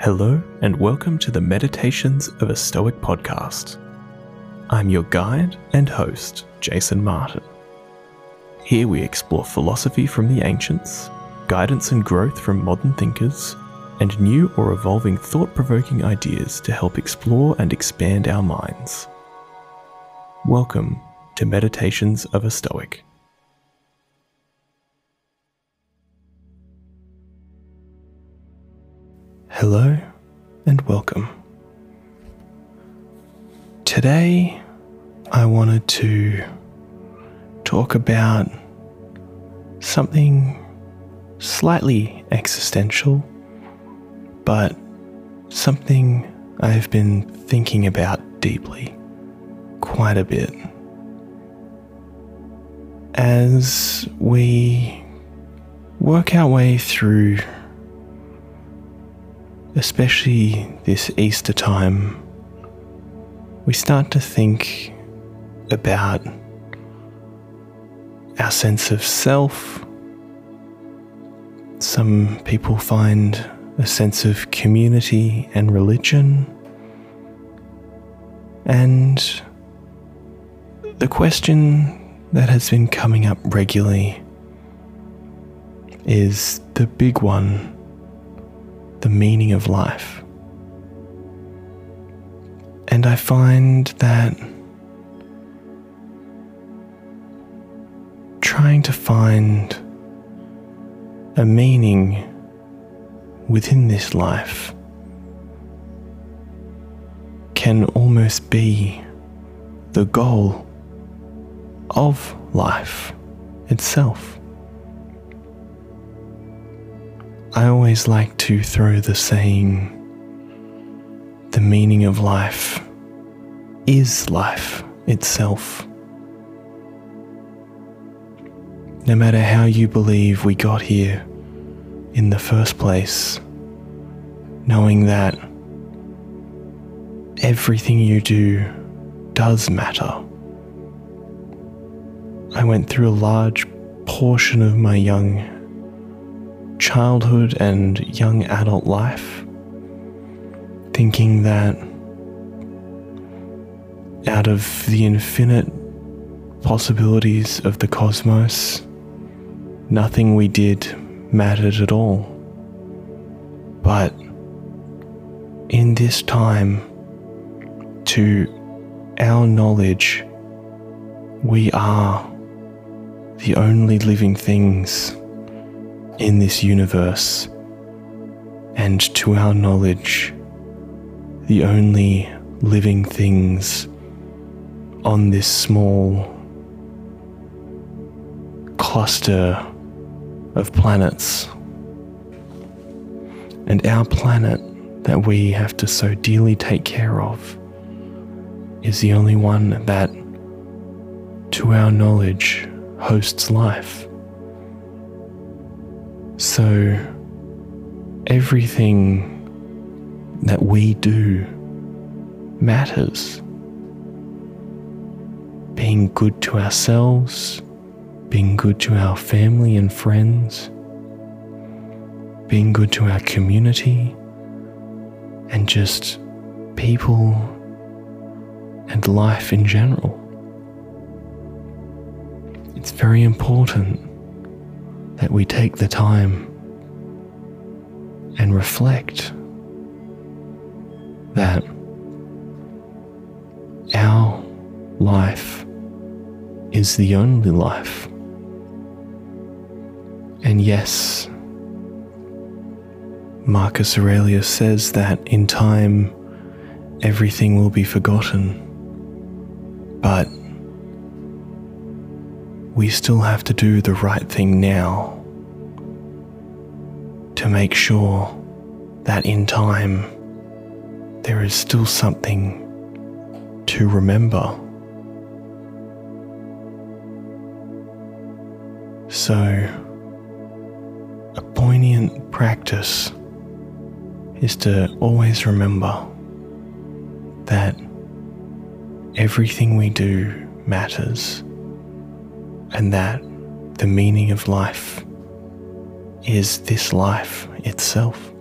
Hello, and welcome to the Meditations of a Stoic podcast. I'm your guide and host, Jason Martin. Here we explore philosophy from the ancients, guidance and growth from modern thinkers, and new or evolving thought provoking ideas to help explore and expand our minds. Welcome to Meditations of a Stoic. Hello and welcome. Today, I wanted to talk about something slightly existential, but something I've been thinking about deeply quite a bit. As we work our way through especially this Easter time, we start to think about our sense of self. Some people find a sense of community and religion. And the question that has been coming up regularly is the big one the meaning of life. And I find that trying to find a meaning within this life can almost be the goal of life itself. I always like to throw the saying, the meaning of life is life itself. No matter how you believe we got here in the first place, knowing that everything you do does matter. I went through a large portion of my young childhood and young adult life, thinking that out of the infinite possibilities of the cosmos, nothing we did mattered at all. But in this time, to our knowledge, we are the only living things in this universe, and to our knowledge, the only living things on this small cluster of planets. And our planet that we have to so dearly take care of is the only one that, to our knowledge, hosts life. So, everything that we do matters. Being good to ourselves, being good to our family and friends, being good to our community, and just people and life in general. It's very important that we take the time and reflect that our life is the only life. And yes, Marcus Aurelius says that in time everything will be forgotten, but we still have to do the right thing now to make sure that in time there is still something to remember. So, a poignant practice is to always remember that everything we do matters and that the meaning of life is this life itself.